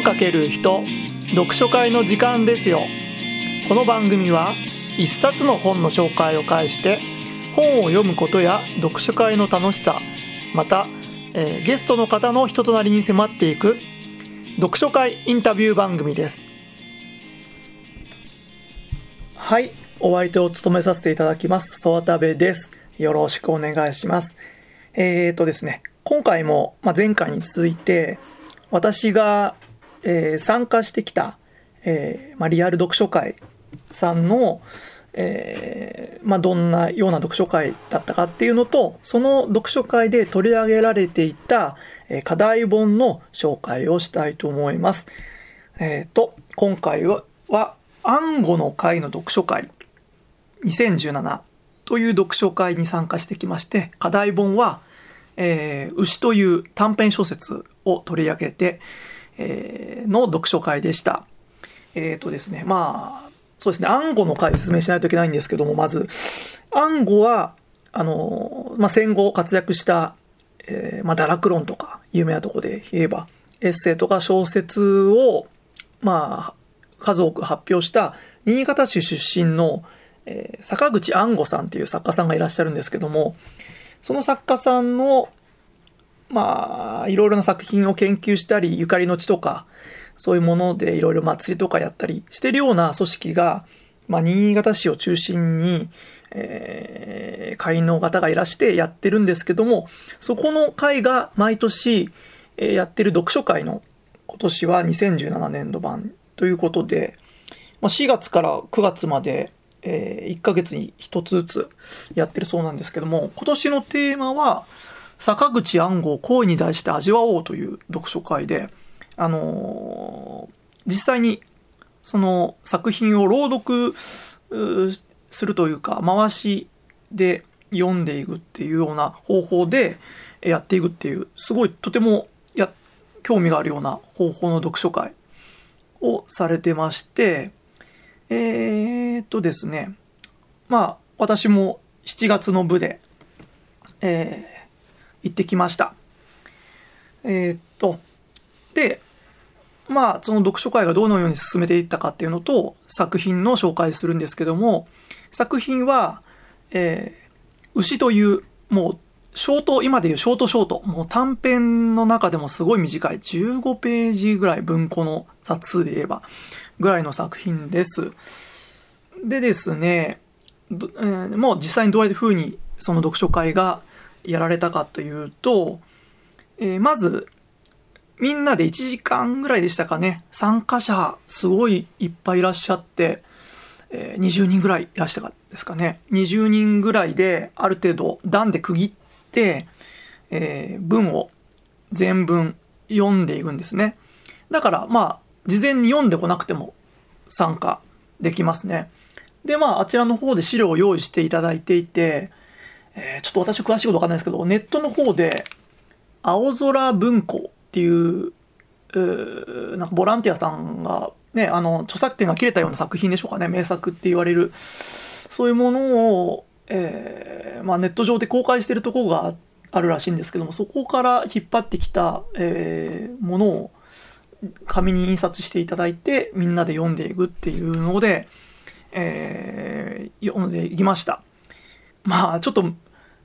本かける人読書会の時間ですよ。この番組は一冊の本の紹介を介して本を読むことや読書会の楽しさまた、えーゲストの方の人となりに迫っていく読書会インタビュー番組です。はいお相手を務めさせていただきますソワタベです。よろしくお願いします。えーとですね今回も、まあ、前回に続いて私が、えー参加してきた、えーまあ、リアル読書会さんの、えーまあ、どんなような読書会だったかっていうのと、その読書会で取り上げられていた、え課題本の紹介をしたいと思います。えっ、と、今回は、は、暗号の会の読書会2017という読書会に参加してきまして、課題本は、えー牛という短編小説を取り上げて、えの読書会でした。えっ、とですね、まあ、そうですね、暗号の回説明しないといけないんですけども、まず、暗号は、あの、まあ、戦後活躍した、えーまあ、堕落論とか、有名なとこで言えば、エッセイとか小説を、まあ、数多く発表した、新潟市出身の、えー坂口安吾さんっていう作家さんがいらっしゃるんですけども、その作家さんの、まあ、いろいろな作品を研究したり、ゆかりの地とか、そういうものでいろいろ祭りとかやったりしてるような組織が、まあ、新潟市を中心に、えー会員の方がいらしてやってるんですけども、そこの会が毎年、えーやってる読書会の今年は2017年度版ということで、まあ、4月から9月まで、え1ヶ月に1つずつやってるそうなんですけども、今年のテーマは、坂口暗号恋に題して味わおうという読書会で、あの実際にその作品を朗読するというか、回しで読んでいくっていうような方法でやっていくっていう、すごいとてもや興味があるような方法の読書会をされてまして、えーっとですね、まあ、私も7月の部で、えー行ってきました。えーっと、で、まあ、その読書会がどのように進めていったかっていうのと、作品の紹介するんですけども、作品は、えー牛という、もう、ショート、今でいうショートショート、もう短編の中でもすごい短い、15ページぐらい文庫の冊数で言えば、ぐらいの作品です。でですね、えーもう実際にどういうふうにその読書会がやられたかというと、えーまず、みんなで1時間ぐらいでしたかね、参加者すごいいっぱいいらっしゃって、えー20人ぐらいいらしゃったですかね。20人ぐらいである程度段で区切って、えー文を全文読んでいくんですね。だからまあ、事前に読んでこなくても参加できますね。で、まあ、あちらの方で資料を用意していただいていて、えーちょっと私詳しいことわかんないですけど、ネットの方で、青空文庫っていう、うーなんかボランティアさんが、ね、あの、著作権が切れたような作品でしょうかね、名作って言われる、そういうものを、えーまあ、ネット上で公開してるところがあるらしいんですけども、そこから引っ張ってきた、えーものを紙に印刷していただいて、みんなで読んでいくっていうので、えー読んでいきました。まあ、ちょっと、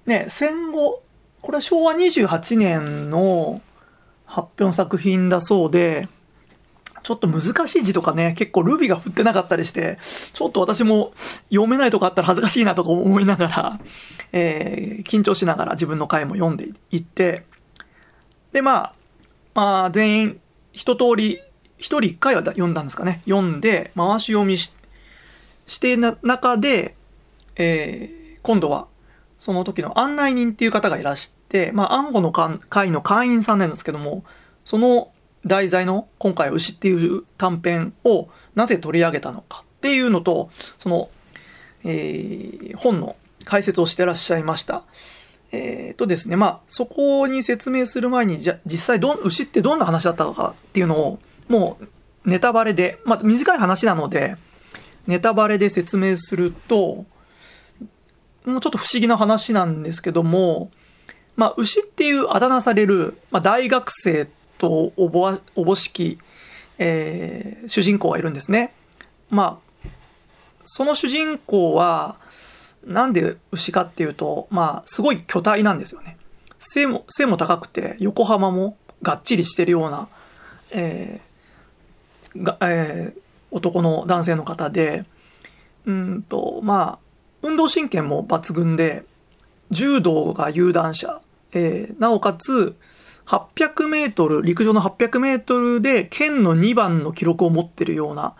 ね、戦後、これは昭和28年の発表の作品だそうで、ちょっと難しい字とかね、結構ルビが振ってなかったりして、ちょっと私も読めないとこあったら恥ずかしいなとか思いながら、えー緊張しながら自分の回も読んでいって、で、まあ、まあ、全員一通り、一人一回は読んだんですかね。読んで、回し読みししてな中で、えー今度は、その時の案内人っていう方がいらして、まあ、暗号の会の会員さんなんですけども、その題材の今回牛っていう短編をなぜ取り上げたのかっていうのと、その、えー本の解説をしてらっしゃいました。えーとですね、まあ、そこに説明する前に、じゃ、実際ど、牛ってどんな話だったのかっていうのを、もう、ネタバレで、まあ、短い話なので、ネタバレで説明すると、もうちょっと不思議な話なんですけども、まあ、牛っていうあだ名される、まあ、大学生とおぼおぼしき、えー、主人公がいるんですね。まあ、その主人公は、なんで牛かっていうと、まあ、すごい巨体なんですよね。背も、背も高くて、横浜もがっちりしてるような、えー、が、えー、男の男性の方で、うんと、まあ、運動神経も抜群で、柔道が有段者、えー、なおかつ、800メートル、陸上の800メートルで県の2番の記録を持ってるような、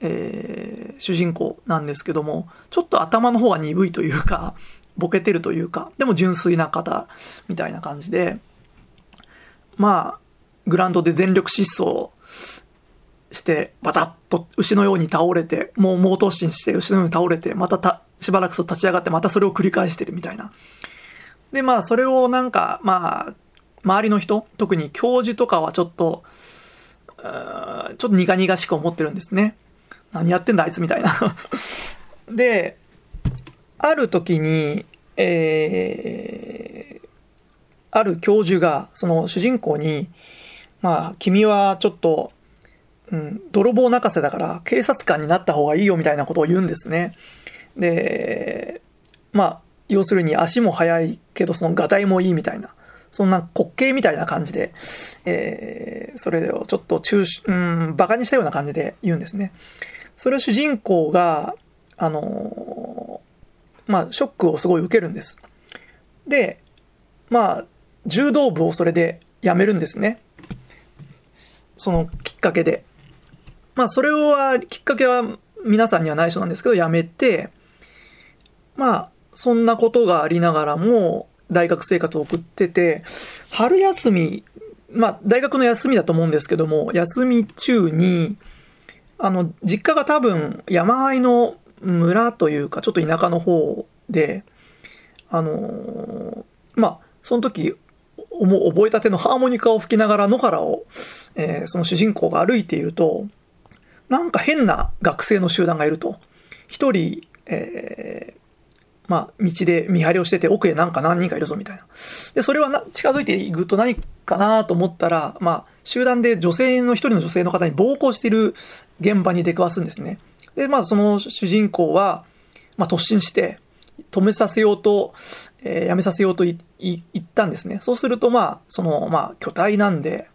えー、主人公なんですけども、ちょっと頭の方が鈍いというか、ボケてるというか、でも純粋な方みたいな感じで、まあ、グラウンドで全力疾走して、バタッと牛のように倒れて、もう猛突進して牛のように倒れて、またたしばらく立ち上がって、またそれを繰り返してるみたいな。で、まあ、それをなんか、まあ、周りの人、特に教授とかはちょっと、ちょっと苦々しく思ってるんですね。何やってんだあいつみたいな で、ある時に、えー、ある教授が、その主人公に、まあ、君はちょっと、うん、泥棒泣かせだから警察官になった方がいいよみたいなことを言うんですね。で、まあ、要するに足も速いけどそのガタイもいいみたいな。そんな滑稽みたいな感じで、えー、それをちょっと中、うん、馬鹿にしたような感じで言うんですね。それを主人公が、あのー、まあ、ショックをすごい受けるんです。で、まあ、柔道部をそれで辞めるんですね。そのきっかけで。まあ、それは、きっかけは皆さんには内緒なんですけど、辞めて、まあ、そんなことがありながらも、大学生活を送ってて、春休み、まあ、大学の休みだと思うんですけども、休み中に、あの、実家が多分山あいの村というか、ちょっと田舎の方で、あのまあ、その時、覚えたてのハーモニカを吹きながら野原を、えー、その主人公が歩いていると、なんか変な学生の集団がいると。一人、えー、まあ、道で見張りをしてて、奥へなんか何人かいるぞみたいな。で、それはな近づいていくと何かなと思ったら、まあ、集団で女性の一人の女性の方に暴行している現場に出くわすんですね。で、まあ、その主人公は、まあ、突進して、止めさせようと、えー、やめさせようと言ったんですね。そうすると、まあ、その、まあ、巨体なんで、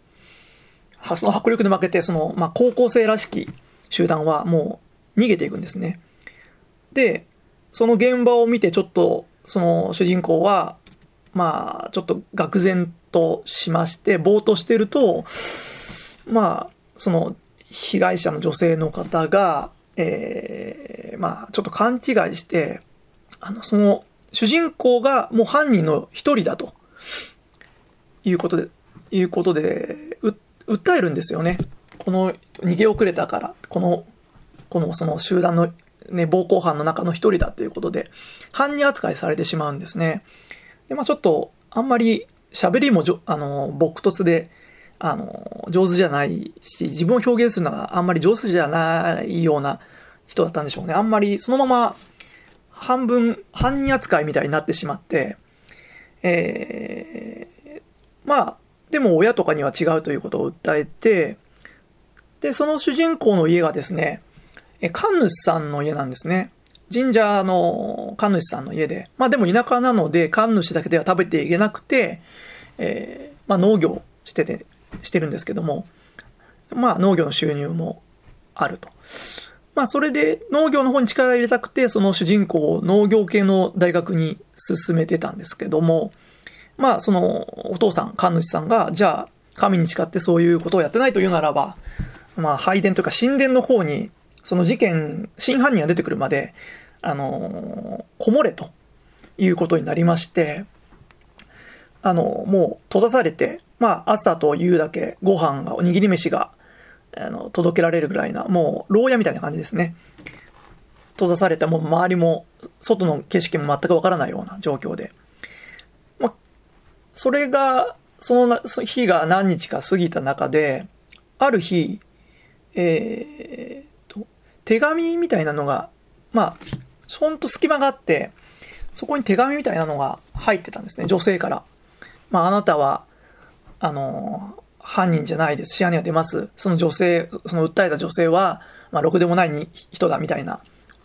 その迫力で負けて、その、まあ、高校生らしき集団はもう逃げていくんですね。で、その現場を見てちょっと、その主人公は、まあ、ちょっと愕然としまして、ぼーっとしてると、まあ、その被害者の女性の方が、えー、まあ、ちょっと勘違いして、あの、その、主人公がもう犯人の一人だと、いうことで、いうことで、訴えるんですよね。この、逃げ遅れたから、この、このその集団のね、暴行犯の中の一人だということで、犯人扱いされてしまうんですね。で、まあちょっと、あんまり喋りもじょ、あの、朴突で、あの、上手じゃないし、自分を表現するのがあんまり上手じゃないような人だったんでしょうね。あんまり、そのまま、半分、犯人扱いみたいになってしまって、えー、まあ、でも親とかには違うということを訴えて、で、その主人公の家がですね、神主さんの家なんですね。神社の神主さんの家で。まあでも田舎なので神主だけでは食べていけなくて、えー、まあ農業してて、してるんですけども、まあ農業の収入もあると。まあそれで農業の方に力を入れたくて、その主人公を農業系の大学に進めてたんですけども、まあそのお父さん、神主さんが、じゃあ神に誓ってそういうことをやってないというならば、まあ拝殿というか神殿の方にその事件、真犯人が出てくるまで、あの、こもれということになりまして、あの、もう閉ざされて、まあ、朝と夕だけご飯が、おにぎり飯が、あの、届けられるぐらいな、もう、牢屋みたいな感じですね。閉ざされた、もう周りも、外の景色も全くわからないような状況で。まあ、それが、その日が何日か過ぎた中で、ある日、えー、手紙みたいなのが、まあ、ほんと隙間があって、そこに手紙みたいなのが入ってたんですね、女性から。まあ、あなたは、あの、犯人じゃないです。視野には出ます。その女性、その訴えた女性は、まあ、ろくでもない人だみたいな、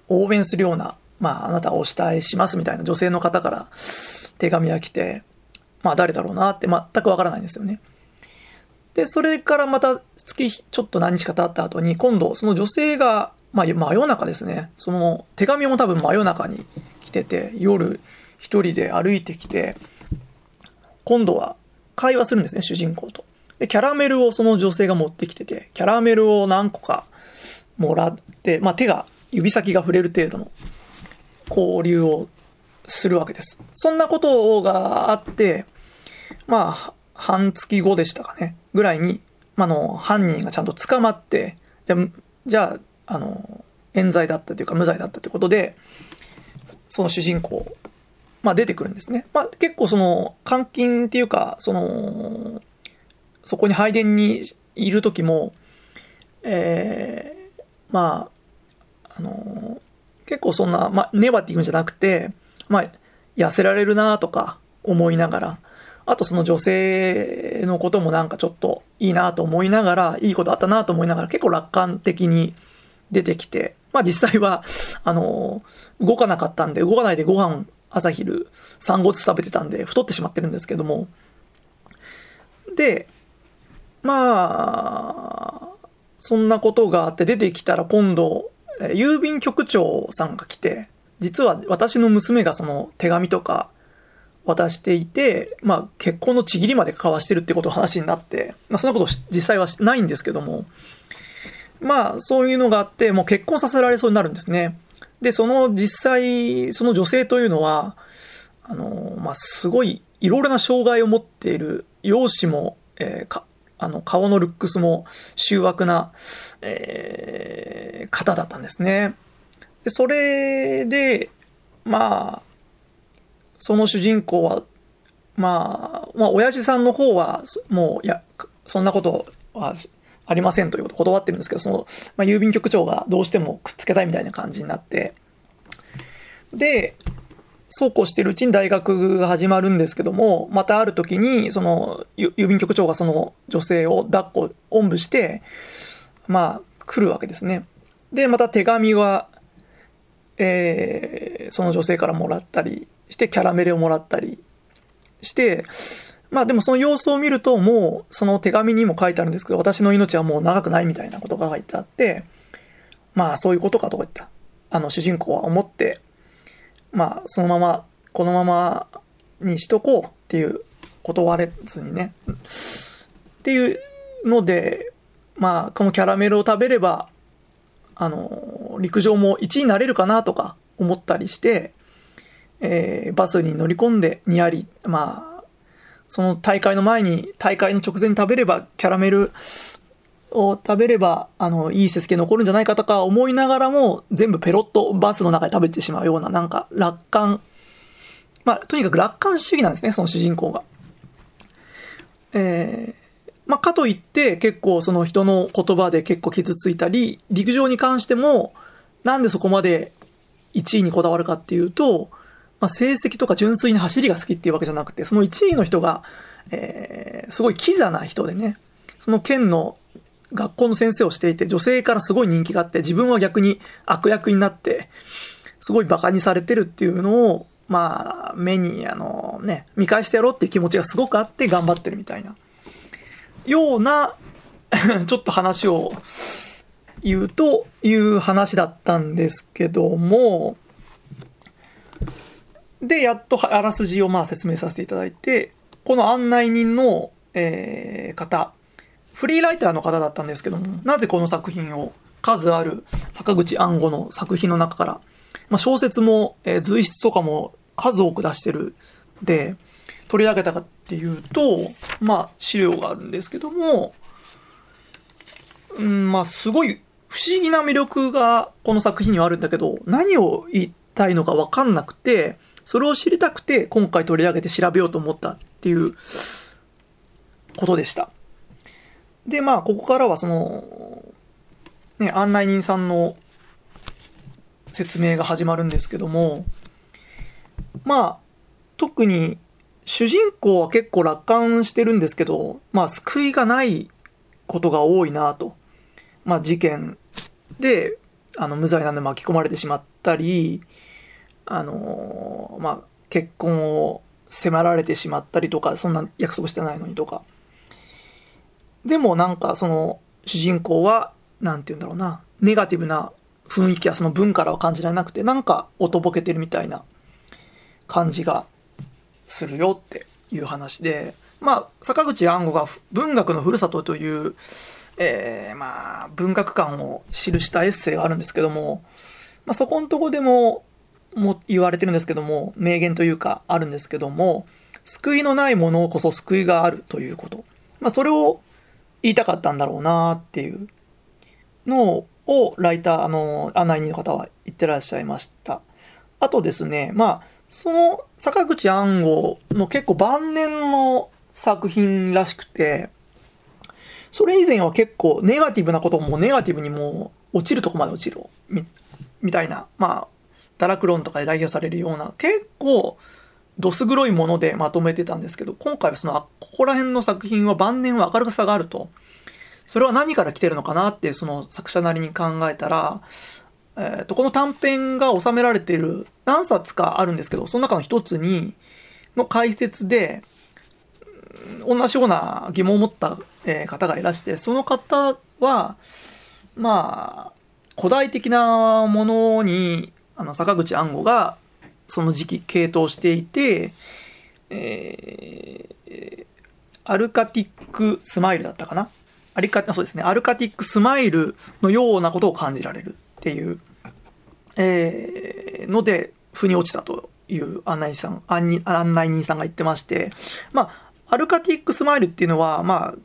応援するような、まあ、あなたをお慕いしますみたいな女性の方から手紙が来て、まあ、誰だろうなって全くわからないんですよね。で、それからまた月ちょっと何日か経った後に、今度、その女性が、まあ、真夜中ですね、その手紙も多分真夜中に来てて、夜一人で歩いてきて、今度は会話するんですね、主人公と。で、キャラメルをその女性が持ってきてて、キャラメルを何個かもらって、まあ手が、指先が触れる程度の交流をするわけです。そんなことがあって、まあ、半月後でしたかね、ぐらいに、まあの、犯人がちゃんと捕まって、じゃじゃあ、あの、冤罪だったというか無罪だったということで、その主人公、まあ出てくるんですね。まあ結構その、監禁っていうか、その、そこに配電にいる時も、えー、まあ、あの結構そんな、まあ、ネバティブじゃなくて、まあ、痩せられるなとか思いながら、あとその女性のこともなんかちょっといいなと思いながら、いいことあったなと思いながら、結構楽観的に出てきて、まあ実際は、あの、動かなかったんで、動かないでご飯、朝昼、3合ずつ食べてたんで、太ってしまってるんですけども、で、まあ、そんなことがあって出てきたら今度、郵便局長さんが来て、実は私の娘がその手紙とか渡していて、まあ結婚のちぎりまで交わしてるってことを話になって、まあそんなこと実際はないんですけども、まあそういうのがあって、もう結婚させられそうになるんですね。で、その実際、その女性というのは、あの、まあすごいいろいろな障害を持っている、容姿も、えー、あの、顔のルックスも醜悪な、えー、方だったんですね。で、それで、まあ、その主人公は、まあ、まあ、親父さんの方は、もう、いや、そんなことはありませんということを断ってるんですけど、その、まあ、郵便局長がどうしてもくっつけたいみたいな感じになって、で、そうこうしてるうちに大学が始まるんですけども、またある時に、その、郵便局長がその女性を抱っこ、おんぶして、まあ、来るわけですね。で、また手紙は、えー、その女性からもらったりして、キャラメルをもらったりして、まあでもその様子を見ると、もうその手紙にも書いてあるんですけど、私の命はもう長くないみたいなことが書いてあって、まあそういうことかとか言った。あの主人公は思って、まあ、そのまま、このままにしとこうっていう、断れずにね。っていうので、まあ、このキャラメルを食べれば、あの、陸上も1位になれるかなとか思ったりして、えー、バスに乗り込んで、にやり、まあ、その大会の前に、大会の直前に食べれば、キャラメルを食べれば、あの、いい成績残るんじゃないかとか思いながらも、全部ペロッとバスの中で食べてしまうような、なんか、楽観、まあ、とにかく楽観主義なんですね、その主人公が。えー、まあ、かといって、結構その人の言葉で結構傷ついたり、陸上に関しても、なんでそこまで1位にこだわるかっていうと、まあ、成績とか純粋に走りが好きっていうわけじゃなくて、その1位の人が、えー、すごいキザな人でね、その県の学校の先生をしていて、女性からすごい人気があって、自分は逆に悪役になって、すごい馬鹿にされてるっていうのを、まあ、目に、あのね、見返してやろうっていう気持ちがすごくあって頑張ってるみたいな、ような ちょっと話を言うという話だったんですけども、で、やっとあらすじをまあ説明させていただいて、この案内人の、えー、方、フリーライターの方だったんですけども、なぜこの作品を数ある坂口安吾の作品の中から、まあ、小説も、えー、随筆とかも数多く出してるで、取り上げたかっていうと、まあ、資料があるんですけども、うん、まあ、すごい不思議な魅力がこの作品にはあるんだけど、何を言いたいのかわかんなくて、それを知りたくて今回取り上げて調べようと思ったっていうことでした。で、まあ、ここからはその、ね、案内人さんの説明が始まるんですけども、まあ、特に主人公は結構楽観してるんですけど、まあ、救いがないことが多いなと。まあ、事件で、あの、無罪なんで巻き込まれてしまったり、あのー、まあ、結婚を迫られてしまったりとか、そんな約束してないのにとか。でもなんかその主人公は、なんて言うんだろうな、ネガティブな雰囲気はその文からは感じられなくて、なんかおとぼけてるみたいな感じがするよっていう話で、まあ、坂口安吾が文学のふるさとという、えー、まあ、文学観を記したエッセイがあるんですけども、まあ、そこのとこでも、も言われてるんですけども、名言というかあるんですけども、救いのないものこそ救いがあるということ。まあ、それを言いたかったんだろうなっていうのを、ライター、あの、案内人の方は言ってらっしゃいました。あとですね、まあ、その坂口安吾の結構晩年の作品らしくて、それ以前は結構ネガティブなこともネガティブにも落ちるとこまで落ちるみみたいな、まあ、堕落論とかで代表されるような結構どす黒いものでまとめてたんですけど、今回はその、ここら辺の作品は晩年は明るさがあると。それは何から来てるのかなってその作者なりに考えたら、えー、とこの短編が収められている何冊かあるんですけど、その中の一つに、の解説で、同じような疑問を持った方がいらして、その方は、まあ、古代的なものに、あの、坂口安吾が、その時期、傾倒していて、えー、アルカティックスマイルだったかな？アリカ、そうですね、アルカティックスマイルのようなことを感じられるっていう、えー、ので、腑に落ちたという案内さん、案内人さんが言ってまして、まあ、アルカティックスマイルっていうのは、まあ、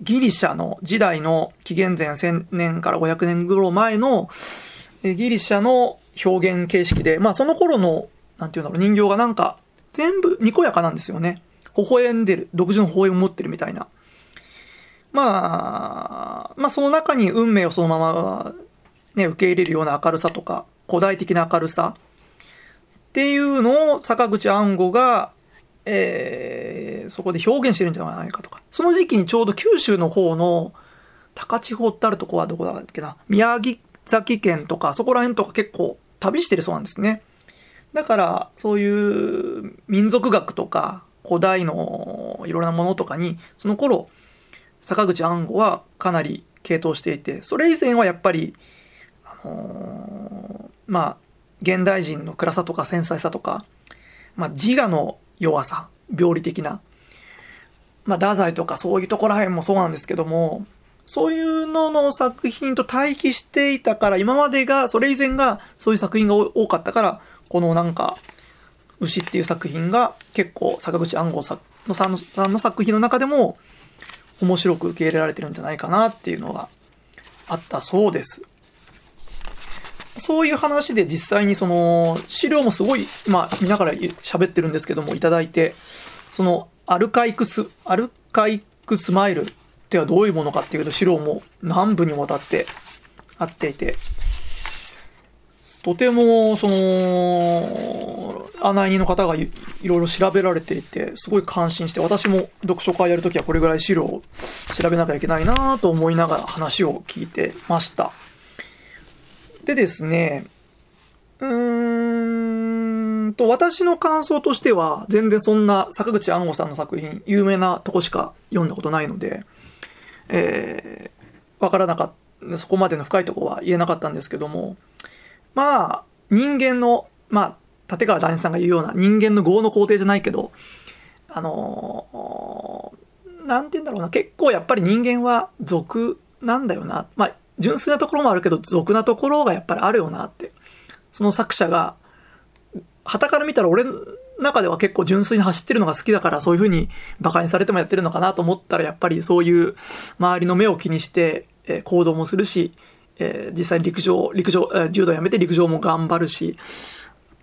ギリシャの時代の紀元前1000年から500年ぐらい前のギリシャの表現形式で、まあその頃の、なんていうんだろう、人形がなんか全部にこやかなんですよね。微笑んでる、独自の微笑みを持ってるみたいな。まあ、まあその中に運命をそのままね、受け入れるような明るさとか、古代的な明るさっていうのを坂口安吾が、えー、そこで表現してるんじゃないかとか。その時期にちょうど九州の方の高千穂ってあるとこはどこだっけな、宮城崎県とか、そこら辺とか結構旅してるそうなんですね。だから、そういう民族学とか、古代のいろんなものとかに、その頃、坂口安吾はかなり傾倒していて、それ以前はやっぱり、あのー、まあ、現代人の暗さとか繊細さとか、まあ、自我の弱さ、病理的な、まあ、太宰とかそういうところら辺もそうなんですけども、そういうのの作品と対比していたから、今までが、それ以前がそういう作品が多かったから、このなんか、牛っていう作品が結構坂口安吾さんのさんの作品の中でも面白く受け入れられてるんじゃないかなっていうのがあったそうです。そういう話で実際にその資料もすごい今見ながら喋ってるんですけどもいただいて、そのアルカイクス、アルカイクスマイルってはどういうものかっていうと資料も何部にわたってあっていて、とても、その、案内人の方がいろいろ調べられていて、すごい感心して、私も読書会やるときはこれぐらい資料を調べなきゃいけないなと思いながら話を聞いてました。でですね、うーんと、私の感想としては、全然そんな坂口安吾さんの作品、有名なとこしか読んだことないので、えー、わからなかった、そこまでの深いところは言えなかったんですけども、まあ、人間の、まあ、立川談志さんが言うような人間の業の肯定じゃないけど、あのー、なんて言うんだろうな、結構やっぱり人間は俗なんだよな。まあ、純粋なところもあるけど、俗なところがやっぱりあるよなって。その作者が、旗から見たら俺中では結構純粋に走ってるのが好きだから、そういう風に馬鹿にされてもやってるのかなと思ったら、やっぱりそういう周りの目を気にして、え行動もするし、え実際陸上、陸上、え柔道やめて陸上も頑張るし、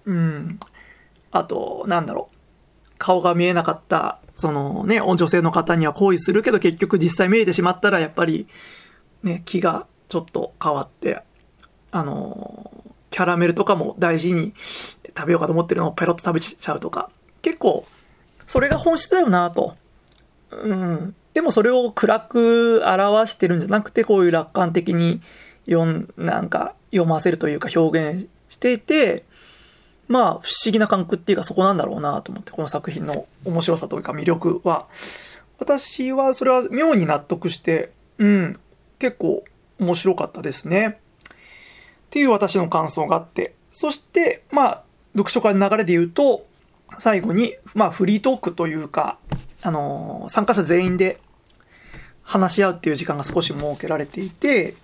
うん。あと、なんだろう。顔が見えなかった、そのね、女性の方には行為するけど、結局実際見えてしまったら、やっぱり、ね、気がちょっと変わって、あの、キャラメルとかも大事に食べようかと思ってるのをペロッと食べちゃうとか、結構、それが本質だよなと。うん。でもそれを暗く表してるんじゃなくて、こういう楽観的に読ん、なんか読ませるというか表現していて、まあ不思議な感覚っていうかそこなんだろうなと思って、この作品の面白さというか魅力は。私はそれは妙に納得して、うん、結構面白かったですね。っていう私の感想があって、そして、まあ、読書会の流れで言うと、最後に、まあ、フリートークというか、あのー、参加者全員で話し合うっていう時間が少し設けられていて、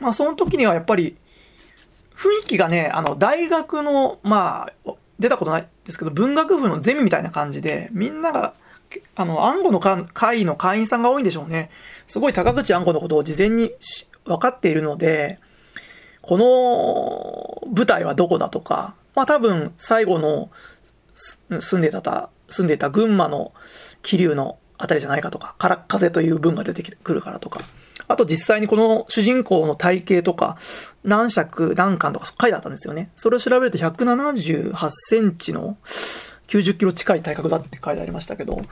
まあ、その時にはやっぱり、雰囲気がね、あの、大学の、まあ、出たことないですけど、文学部のゼミみたいな感じで、みんなが、あの、暗号の会の会員さんが多いんでしょうね。すごい高口暗号のことを事前に分かっているので、この舞台はどこだとか、まあ多分最後の住んでた、住んでた群馬の桐生のあたりじゃないかとか、から風という文が出てくるからとか、あと実際にこの主人公の体型とか、何尺何巻とか書いてあったんですよね。それを調べると178センチの90キロ近い体格だって書いてありましたけど、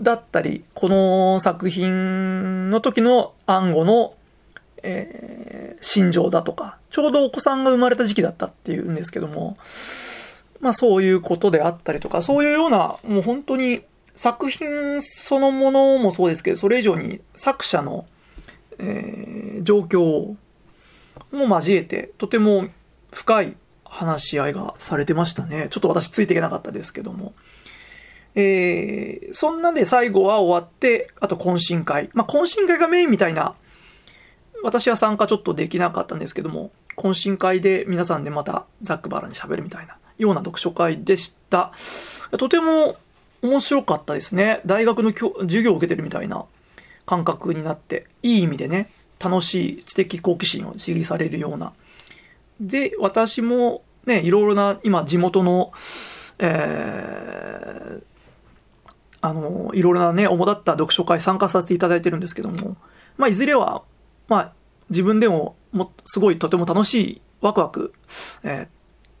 だったり、この作品の時の暗号の、えー、心情だとか、ちょうどお子さんが生まれた時期だったっていうんですけども、まあそういうことであったりとか、そういうような、もう本当に作品そのものもそうですけど、それ以上に作者の、えー、状況も交えて、とても深い話し合いがされてましたね。ちょっと私ついていけなかったですけども。えー、そんなんで最後は終わって、あと懇親会。まあ、懇親会がメインみたいな、私は参加ちょっとできなかったんですけども、懇親会で皆さんでまたザックバラに喋るみたいなような読書会でした。とても面白かったですね。大学の授業を受けてるみたいな感覚になって、いい意味でね、楽しい知的好奇心を刺激されるような。で、私もね、いろいろな今地元の、えー、あの、いろいろなね、主だった読書会参加させていただいてるんですけども、まあ、いずれは、まあ、自分でも、も、すごいとても楽しい、ワクワク、え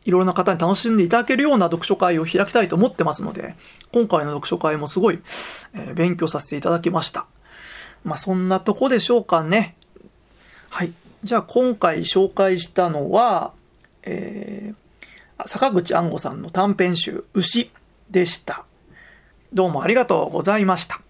ー、いろいろな方に楽しんでいただけるような読書会を開きたいと思ってますので、今回の読書会もすごい、えー、勉強させていただきました。まあ、そんなとこでしょうかね。はい。じゃあ、今回紹介したのは、えー、坂口安吾さんの短編集、牛でした。どうもありがとうございました。